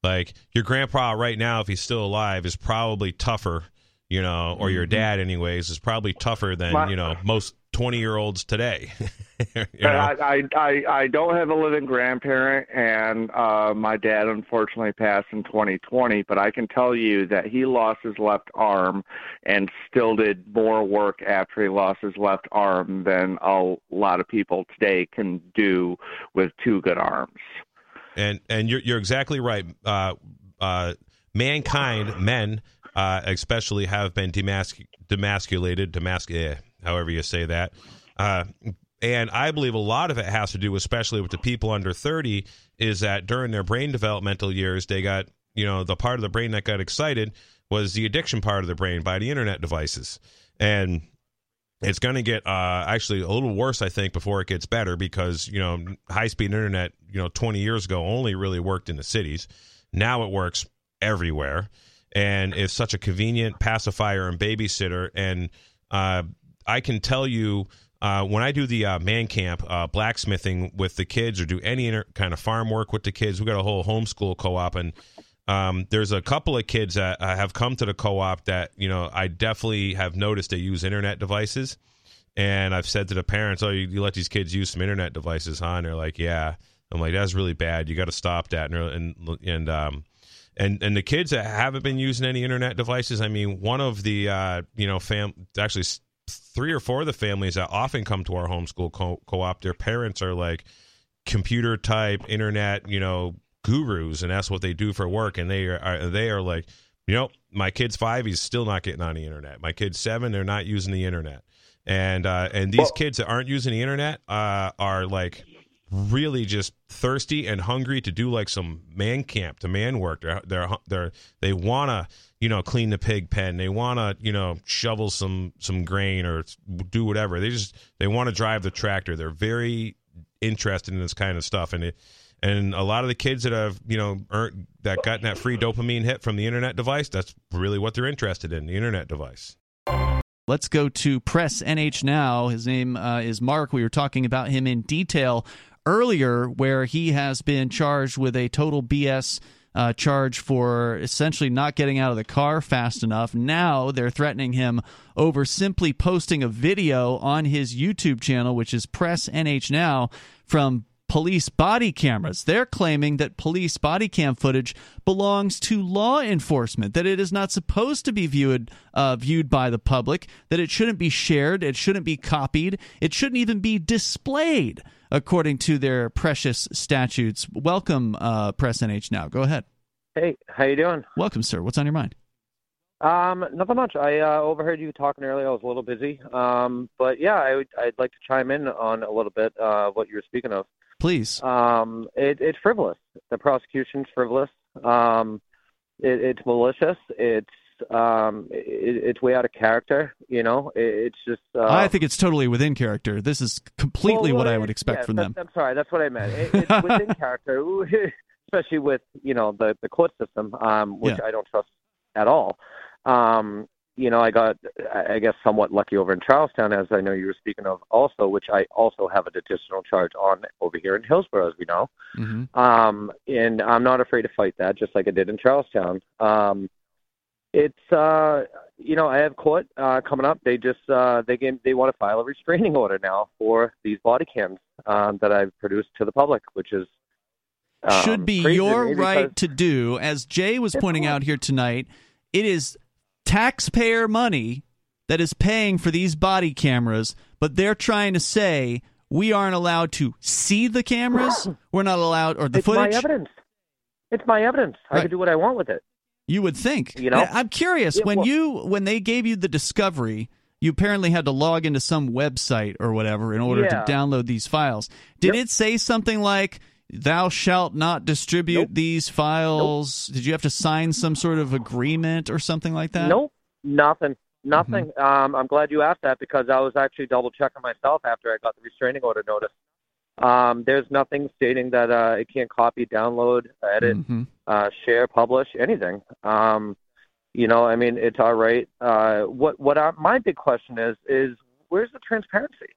Like your grandpa right now, if he's still alive, is probably tougher. You know, or your mm-hmm. dad, anyways, is probably tougher than My, you know most 20 year olds today. *laughs* you know? I, I, I don't have a living grandparent, and uh, my dad unfortunately passed in 2020, but I can tell you that he lost his left arm and still did more work after he lost his left arm than a lot of people today can do with two good arms. And and you're you're exactly right. Uh, uh, mankind, men uh, especially, have been demasc- demasculated, demasc- eh, however you say that. Uh, and I believe a lot of it has to do, especially with the people under 30, is that during their brain developmental years, they got, you know, the part of the brain that got excited was the addiction part of the brain by the internet devices. And it's going to get uh, actually a little worse, I think, before it gets better because, you know, high speed internet, you know, 20 years ago only really worked in the cities. Now it works everywhere and it's such a convenient pacifier and babysitter. And uh, I can tell you uh, when I do the uh, man camp uh, blacksmithing with the kids or do any inter- kind of farm work with the kids, we got a whole homeschool co-op, and um, there's a couple of kids that uh, have come to the co-op that you know I definitely have noticed they use internet devices, and I've said to the parents, "Oh, you, you let these kids use some internet devices, huh?" And they're like, "Yeah." I'm like, "That's really bad. You got to stop that." And and and um, and and the kids that haven't been using any internet devices, I mean, one of the uh, you know fam actually three or four of the families that often come to our homeschool co- co-op, their parents are like computer type internet, you know, gurus, and that's what they do for work. And they are they are like, you know, my kid's five, he's still not getting on the internet. My kid's seven, they're not using the internet. And uh, and these well, kids that aren't using the internet uh, are like really just thirsty and hungry to do like some man camp, to man work. They're they're, they're they want to you know clean the pig pen. They want to you know shovel some some grain or do whatever. They just they want to drive the tractor. They're very interested in this kind of stuff and it and a lot of the kids that have you know earned that gotten that free dopamine hit from the internet device that's really what they're interested in the internet device Let's go to Press NH now. His name uh, is Mark. We were talking about him in detail earlier where he has been charged with a total BS uh, charge for essentially not getting out of the car fast enough. Now they're threatening him over simply posting a video on his YouTube channel, which is Press NH Now, from police body cameras. They're claiming that police body cam footage belongs to law enforcement, that it is not supposed to be viewed uh, viewed by the public, that it shouldn't be shared, it shouldn't be copied, it shouldn't even be displayed according to their precious statutes. Welcome, uh, Press NH now. Go ahead. Hey, how you doing? Welcome, sir. What's on your mind? Um, nothing much. I uh, overheard you talking earlier. I was a little busy. Um, but yeah, I would, I'd like to chime in on a little bit uh, what you were speaking of. Please. Um, it, it's frivolous. The prosecution's frivolous. Um, it, it's malicious. It's um, it, it's way out of character. You know, it, it's just. Uh, I think it's totally within character. This is completely well, what I would expect yeah, from them. I'm sorry, that's what I meant. It, *laughs* it's within character, *laughs* especially with you know the the court system, um, which yeah. I don't trust at all. Um, you know, I got, I guess, somewhat lucky over in Charlestown, as I know you were speaking of, also, which I also have an additional charge on over here in Hillsborough, as we know. Mm-hmm. Um, and I'm not afraid to fight that, just like I did in Charlestown. Um, it's, uh, you know, I have court uh, coming up. They just, uh, they gave, they want to file a restraining order now for these body cams um, that I've produced to the public, which is um, should be your right to do. As Jay was pointing out here tonight, it is taxpayer money that is paying for these body cameras, but they're trying to say we aren't allowed to see the cameras. We're not allowed, or the it's footage. It's my evidence. It's my evidence. Right. I can do what I want with it. You would think. You know, I'm curious when well, you when they gave you the discovery. You apparently had to log into some website or whatever in order yeah. to download these files. Did yep. it say something like thou shalt not distribute nope. these files nope. did you have to sign some sort of agreement or something like that nope nothing nothing mm-hmm. um, i'm glad you asked that because i was actually double checking myself after i got the restraining order notice Um, there's nothing stating that uh, it can't copy, download, edit, Mm-hmm. uh, share, publish, anything. Um, you know, I mean, it's all right. Uh, what what I, my big question is is where's the transparency?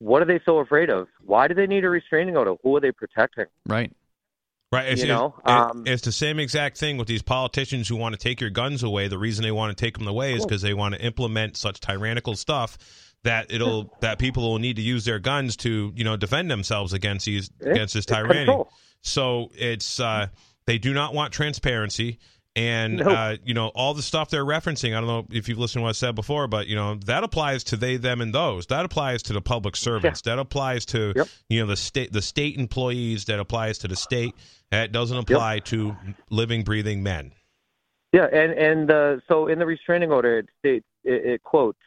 What are they so afraid of? Why do they need a restraining order? Who are they protecting? Right. Right. It's, You know, it- um, it's the same exact thing with these politicians who want to take your guns away. The reason they want to take them away is because they want to implement such tyrannical stuff that it'll that people will need to use their guns to you know defend themselves against these Yeah, against this tyranny. control. So it's uh, they do not want transparency. And Nope. uh, you know all the stuff they're referencing. I don't know if you've listened to what I said before, but you know that applies to they, them, and those. That applies to the public servants. That applies to Yep. you know the state, the state employees. That applies to the state. That doesn't apply to living, breathing men. Yeah, and and uh, so in the restraining order, it states it, it quotes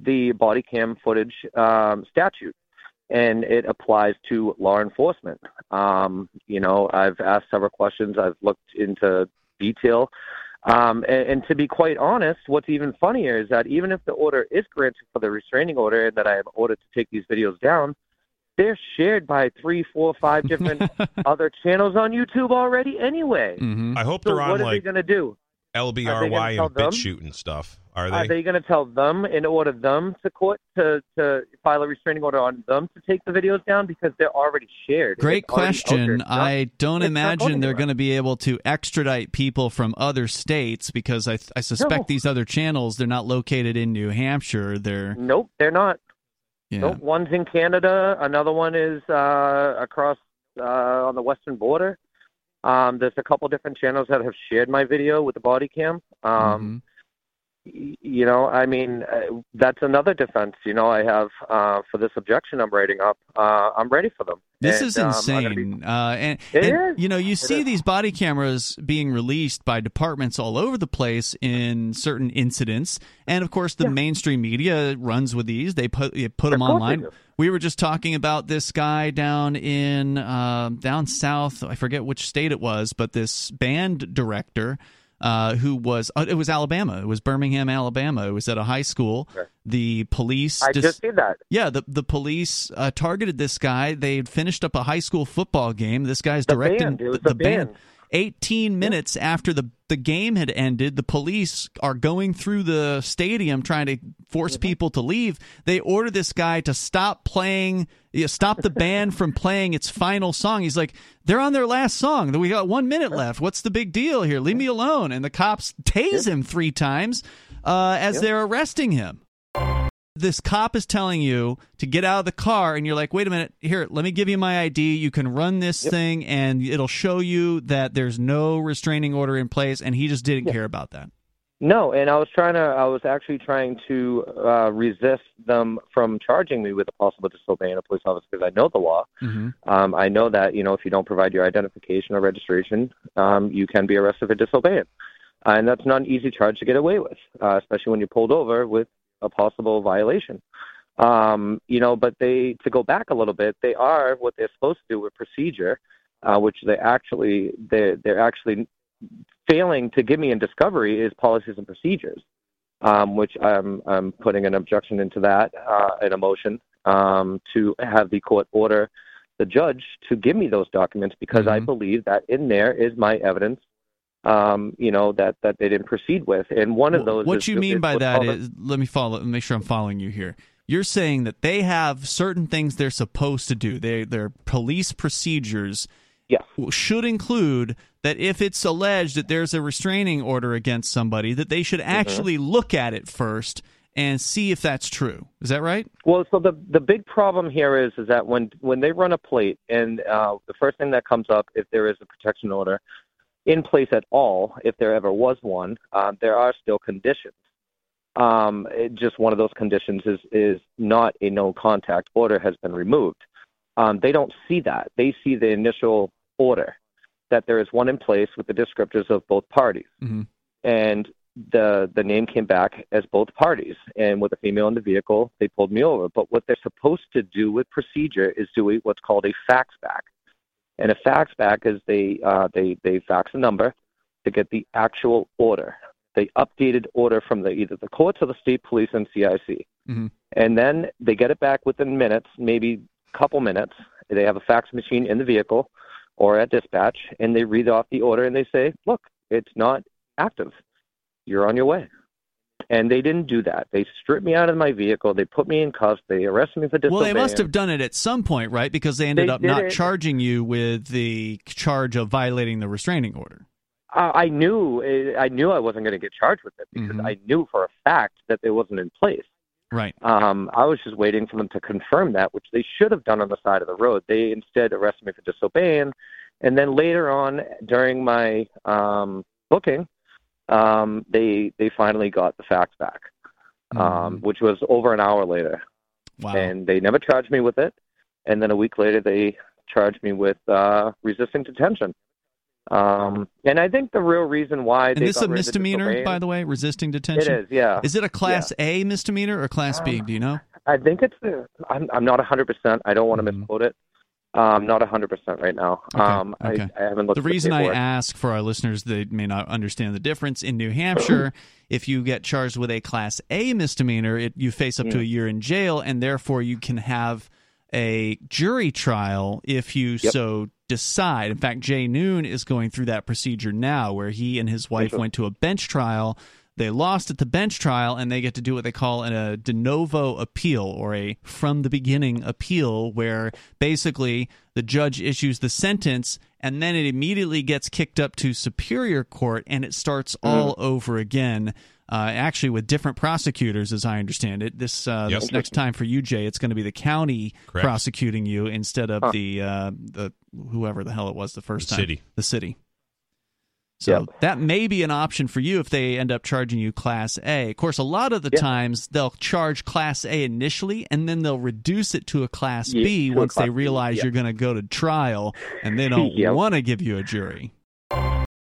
the body cam footage um, statute, and it applies to law enforcement. Um, you know, I've asked several questions. I've looked into detail, um, and, and to be quite honest, what's even funnier is that even if the order is granted for the restraining order, and that I have ordered to take these videos down. They're shared by three, four, five different *laughs* other channels on YouTube already. Anyway, Mm-hmm. I hope so they're on what on are they going to do? LBRY tell and them? BitChute and stuff. Are they? Are they? they going to tell them and order them to court to, to file a restraining order on them to take the videos down because they're already shared? Great It's already out there. question. I don't it's imagine they're going to be able to extradite people from other states because I, I suspect No. these other channels they're not located in New Hampshire. They're Nope, they're not. yeah. Nope, one's in Canada. Another one is uh, across uh, on the western border. Um, there's a couple different channels that have shared my video with the body cam. Um, Mhm. y- you know, I mean, uh, that's another defense. You know, I have uh, for this objection I'm writing up. Uh, I'm ready for them. This And, is um, insane. gonna be- uh, and It and, is. you know, you It see is. these body cameras being released by departments all over the place in certain incidents, and of course, the Yeah. mainstream media runs with these. They put you put Of them they online. We were just talking about this guy down in um down south. I forget which state it was, but this band director. Uh, who was? Uh, it was Alabama. It was Birmingham, Alabama. It was at a high school. Okay. The police. I dis- just did that. yeah, the the police uh, targeted this guy. They had finished up a high school football game. This guy's The directing band. The, the band. band. 18 minutes after the the game had ended, the police are going through the stadium trying to force people to leave. They order this guy to stop playing, you know, stop the *laughs* band from playing its final song. He's like, "They're on their last song. We got one minute left. What's the big deal here? Leave me alone." And the cops tase him three times uh, as they're arresting him this cop is telling you to get out of the car and you're like wait a minute here let me give you my id you can run this thing and it'll show you that there's no restraining order in place and he just didn't care about that No, and I was trying to. I was actually trying to uh, resist them from charging me with a possible disobeying a police officer because I know the law. mm-hmm. Um, I know that you know if you don't provide your identification or registration, um, you can be arrested for disobeying, uh, and that's not an easy charge to get away with, uh, especially when you're pulled over with a possible violation. Um, you know, but they to go back a little bit, they are what they're supposed to do with procedure, uh, which they actually they they're actually failing to give me in discovery is policies and procedures, um, which I'm I'm putting an objection into that uh, in a motion um, to have the court order the judge to give me those documents because I Mhm. believe that in there is my evidence. Um, you know that that they didn't proceed with, and one of those. what is, you mean is by that is a- let me follow make sure i'm following you here you're saying that they have certain things they're supposed to do they their police procedures Yes. should include that if it's alleged that there's a restraining order against somebody that they should Mm-hmm. actually look at it first and see if that's true is that right Well, so the the big problem here is is that when when they run a plate, and uh, the first thing that comes up if there is a protection order in place at all, if there ever was one, uh, there are still conditions. Um, it, just one of those conditions is is not a no contact order has been removed. Um, they don't see that. They see the initial order that there is one in place with the descriptors of both parties, Mhm. and the the name came back as both parties. And with a female in the vehicle, they pulled me over. But what they're supposed to do with procedure is do what's called a fax back. And a fax back is they uh, they they fax a number to get the actual order, the updated order from the either the courts or the state police and CIC. Mhm. And then they get it back within minutes, maybe a couple minutes, they have a fax machine in the vehicle or at dispatch, and they read off the order and they say, "Look, it's not active. You're on your way." And they didn't do that. They stripped me out of my vehicle. They put me in cuffs. They arrested me for disobeying. Well, they must have done it at some point, right? Because they ended They up not it. charging you with the charge of violating the restraining order. Uh, I knew I knew I wasn't going to get charged with it because Mhm. I knew for a fact that it wasn't in place. Right. Um, I was just waiting for them to confirm that, which they should have done on the side of the road. They instead arrested me for disobeying, and then later on during my um, booking, um, they they finally got the fax back, um, which was over an hour later, Mm-hmm. Wow. and they never charged me with it. And then a week later, they charged me with uh, resisting detention. Um, and I think the real reason why and this got a misdemeanor, by the way, resisting detention? It is, yeah. Is it a Class A misdemeanor or Class B? Do you know? I think it's. I'm. I'm not 100. percent I don't want to misquote it. Um, not 100 percent right now. Okay, Um, okay. I, I haven't looked. The reason I ask for our listeners that may not understand the difference in New Hampshire, *clears throat* if you get charged with a Class A misdemeanor, it, you face up to Mm. a year in jail, and therefore you can have a jury trial if you Yep. so decide. In fact, Jay Noon is going through that procedure now, where he and his wife went to a bench trial. They lost at the bench trial, and they get to do what they call an, a de novo appeal or a from the beginning appeal, where basically the judge issues the sentence and then it immediately gets kicked up to superior court and it starts all over again. Uh, actually, with different prosecutors, as I understand it. This uh, Yep. this next time for you, Jay, it's going to be the county Correct. prosecuting you instead of Huh. the uh, the whoever the hell it was the first The time, city. the city. So Yep. that may be an option for you if they end up charging you Class A. Of course, a lot of the Yeah. times they'll charge Class A initially, and then they'll reduce it to a Class Yeah, B to a once they Class B, realize yeah. you're going to go to trial, and they don't *laughs* Yep. want to give you a jury.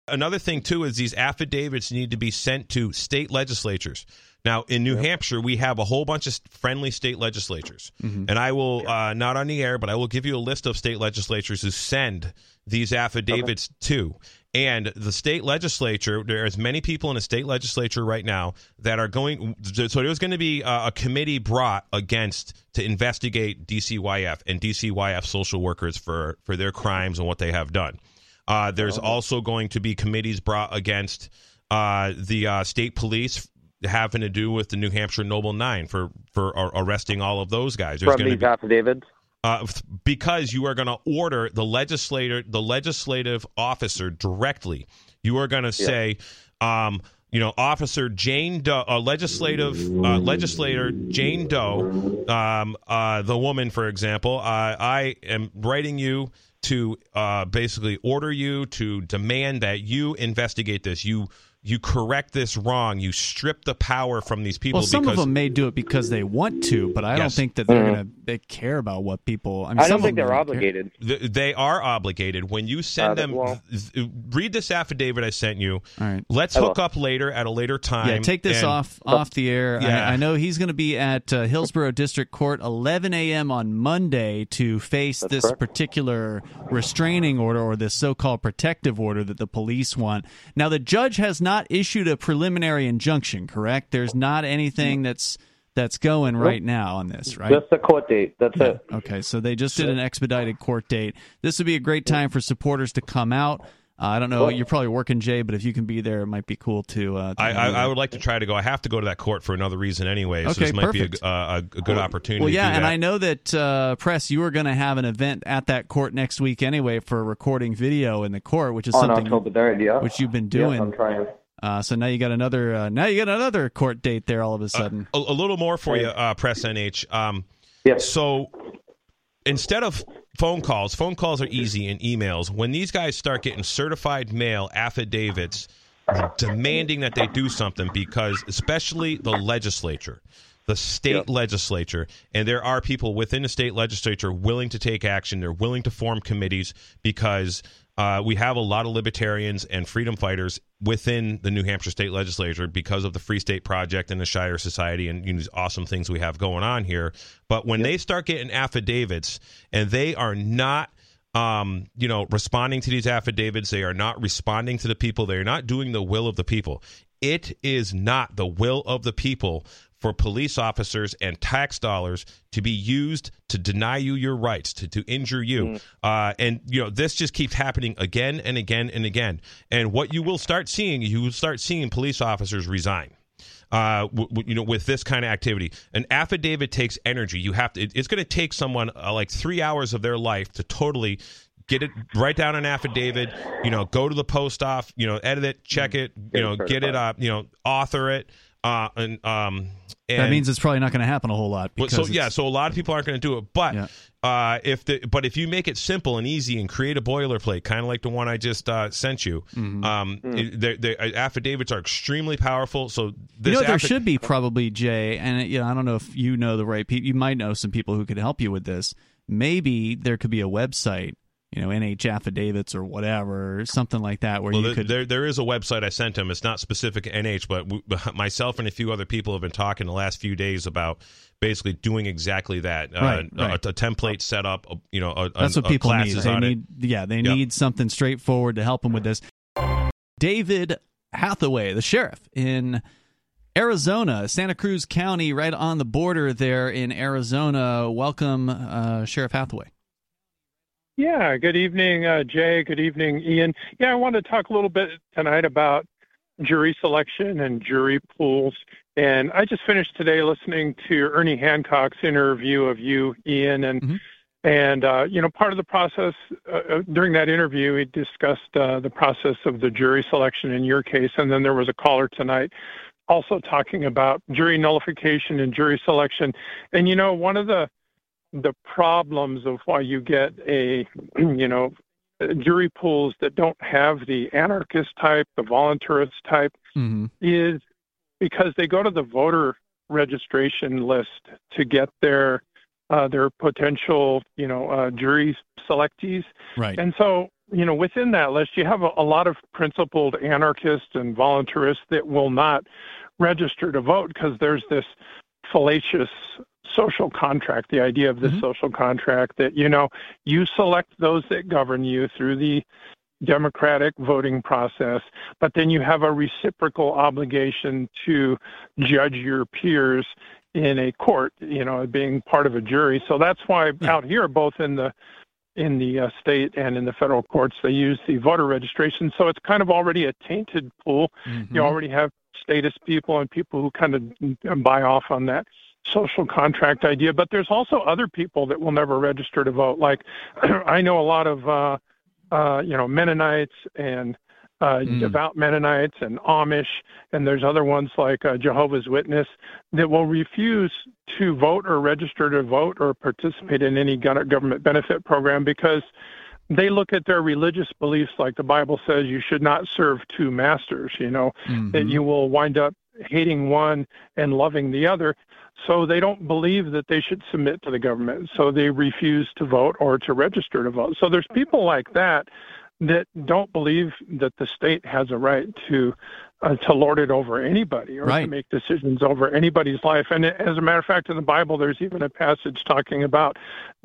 Another thing too is these affidavits need to be sent to state legislatures. Now in New Hampshire, we have a whole bunch of friendly state legislatures, Mm-hmm. and I will uh, not on the air, but I will give you a list of state legislatures who send these affidavits to. And the state legislature, there's many people in the state legislature right now that are going. So there's going to be a, a committee brought against to investigate DCYF and DCYF social workers for for their crimes and what they have done. Uh, there's also going to be committees brought against uh, the uh, state police having to do with the New Hampshire Noble Nine for for ar- arresting all of those guys. There's from going to these be affidavits. Uh, because you are going to order the legislator, the legislative officer directly. You are going to say, um, you know, Officer Jane Doe, uh, legislative uh, legislator Jane Doe, um, uh, the woman, for example. Uh, I am writing you to uh, basically order you to demand that you investigate this. You you correct this wrong. You strip the power from these people. Well, some because of them may do it because they want to, but I don't think that they're going to they care about what people. I, mean, I don't think they're don't care. obligated. They are obligated when you send Uh, them. well- th- th- read this affidavit I sent you. All right. Let's hook up later at a later time. Yeah, take this and- off off the air. Yeah. I, I know he's going to be at uh, Hillsborough District Court 11 a.m. on Monday to face That's this correct. particular restraining order or this so-called protective order that the police want. Now, the judge has not issued a preliminary injunction. Correct? There's not anything that's that's going right now on this, right? Just the court date. That's Yeah. it. Okay, so they just did an expedited court date. This would be a great time for supporters to come out. Uh, I don't know. You're probably working, Jay, but if you can be there, it might be cool to. Uh, to I, I, I would like to try to go. I have to go to that court for another reason anyway. So Okay, this might perfect. be a, a, a good opportunity. Well, to yeah, do and that. I know that uh, press you are going to have an event at that court next week anyway for recording video in the court, which is On something October 3rd, yeah. which you've been Yes, doing. I'm trying. Uh, so now you got another. Uh, now you got another court date there all of a sudden. a, a little more for you, uh, Press NH. Um, Yep. So instead of phone calls, phone calls are easy and emails. When these guys start getting certified mail affidavits demanding that they do something, because especially the legislature, the state legislature, and there are people within the state legislature willing to take action. They're willing to form committees because uh, we have a lot of libertarians and freedom fighters within the New Hampshire state legislature because of the Free State Project and the Shire Society and you know, these awesome things we have going on here. But when they start getting affidavits and they are not um, you know, responding to these affidavits. They are not responding to the people. They are not doing the will of the people. It is not the will of the people for police officers and tax dollars to be used to deny you your rights, to, to injure you. Mm. Uh, and, you know, this just keeps happening again and again and again. And what you will start seeing, you will start seeing police officers resign uh, w- w- you know, with this kind of activity. An affidavit takes energy. You have to. It, it's going to take someone uh, like three hours of their life to totally get it write down an affidavit you know go to the post office you know edit it check it you know get it up you know author it uh, and um, and, that means it's probably not going to happen a whole lot. so yeah, so a lot of people aren't going to do it. But yeah. uh, if the but if you make it simple and easy and create a boilerplate, kind of like the one I just uh, sent you, mm-hmm. um, mm. the, the, uh, affidavits are extremely powerful. So you know there should be probably Jay, and you know I don't know if you know the right people. You might know some people who could help you with this. Maybe there could be a website you know NH affidavits or whatever, or something like that, where well, you there, could. There, there is a website I sent him. It's not specific NH, but we, *laughs* myself and a few other people have been talking the last few days about basically doing exactly that. Right, uh, right. A, a, template set up. You know, a, that's what people need. They need, it. yeah, they yep. need something straightforward to help them with this. David Hathaway, the sheriff in Arizona, Santa Cruz County, right on the border there in Arizona. Welcome, uh, Sheriff Hathaway. Yeah, good evening, uh, Jay. Good evening, Ian. Yeah, I want to talk a little bit tonight about jury selection and jury pools. And I just finished today listening to Ernie Hancock's interview of you, Ian, and mm-hmm. and uh, you know part of the process uh, uh during that interview, he discussed uh, the process of the jury selection in your case, and then there was a caller tonight also talking about jury nullification and jury selection. And you know, one of the the problems of why you get a *clears throat* you know jury pools that don't have the anarchist type, the voluntarist type, mm-hmm. is because they go to the voter registration list to get their uh, their potential you know uh, jury selectees. Right. And so you know within that list you have a, a lot of principled anarchists and voluntarists that will not register to vote because there's this fallacious social contract, the idea of the mm-hmm. social contract that, you know, you select those that govern you through the democratic voting process, but then you have a reciprocal obligation to judge your peers in a court, you know, being part of a jury. So that's why out here, both in the in the uh, state and in the federal courts, they use the voter registration. So it's kind of already a tainted pool. Mm-hmm. You already have status people and people who kind of buy off on that social contract idea, but there's also other people that will never register to vote. Like *clears throat* I know a lot of uh, uh, you know Mennonites and uh, mm. devout Mennonites and Amish, and there's other ones like uh, Jehovah's Witness that will refuse to vote or register to vote or participate in any government benefit program because they look at their religious beliefs like the Bible says you should not serve two masters, you know, mm-hmm. that you will wind up hating one and loving the other. So they don't believe that they should submit to the government. So they refuse to vote or to register to vote. So there's people like that that don't believe that the state has a right to uh, to lord it over anybody or right. to make decisions over anybody's life. And as a matter of fact, in the Bible, there's even a passage talking about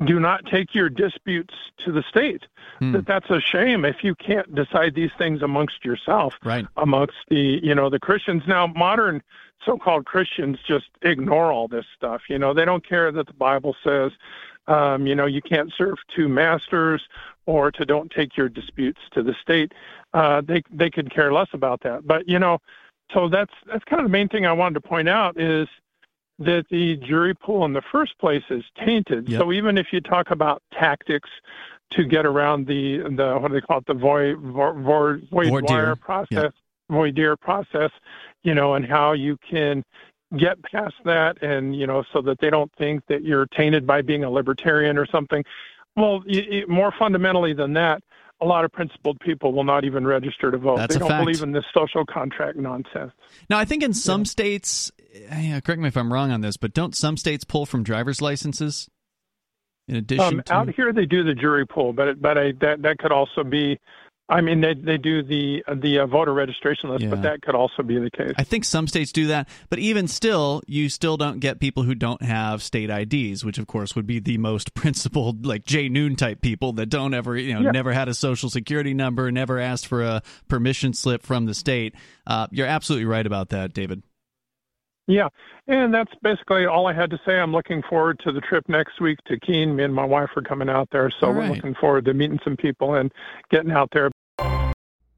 do not take your disputes to the state. Hmm. That that's a shame if you can't decide these things amongst yourself, right. amongst the you know the Christians. Now, modern so-called Christians just ignore all this stuff. You know, they don't care that the Bible says, um, you know, you can't serve two masters or to don't take your disputes to the state. Uh, they they could care less about that. But you know, so that's that's kind of the main thing I wanted to point out is that the jury pool in the first place is tainted. Yep. So even if you talk about tactics to get around the the what do they call it the void void void process. Yep voir dire process, you know, and how you can get past that and, you know, so that they don't think that you're tainted by being a libertarian or something. Well, more fundamentally than that, a lot of principled people will not even register to vote. That's they don't fact. believe in this social contract nonsense. Now, I think in some yeah. states, correct me if I'm wrong on this, but don't some states pull from driver's licenses? In addition, um, to... out here they do the jury pool, but it, but I, that that could also be I mean, they they do the the uh, voter registration list, yeah. but that could also be the case. I think some states do that, but even still, you still don't get people who don't have state IDs, which of course would be the most *laughs* principled, like Jay Noon type people that don't ever, you know, yeah. never had a social security number, never asked for a permission slip from the state. Uh, you're absolutely right about that, David. Yeah, and that's basically all I had to say. I'm looking forward to the trip next week to Keene. Me and my wife are coming out there, so right. we're looking forward to meeting some people and getting out there.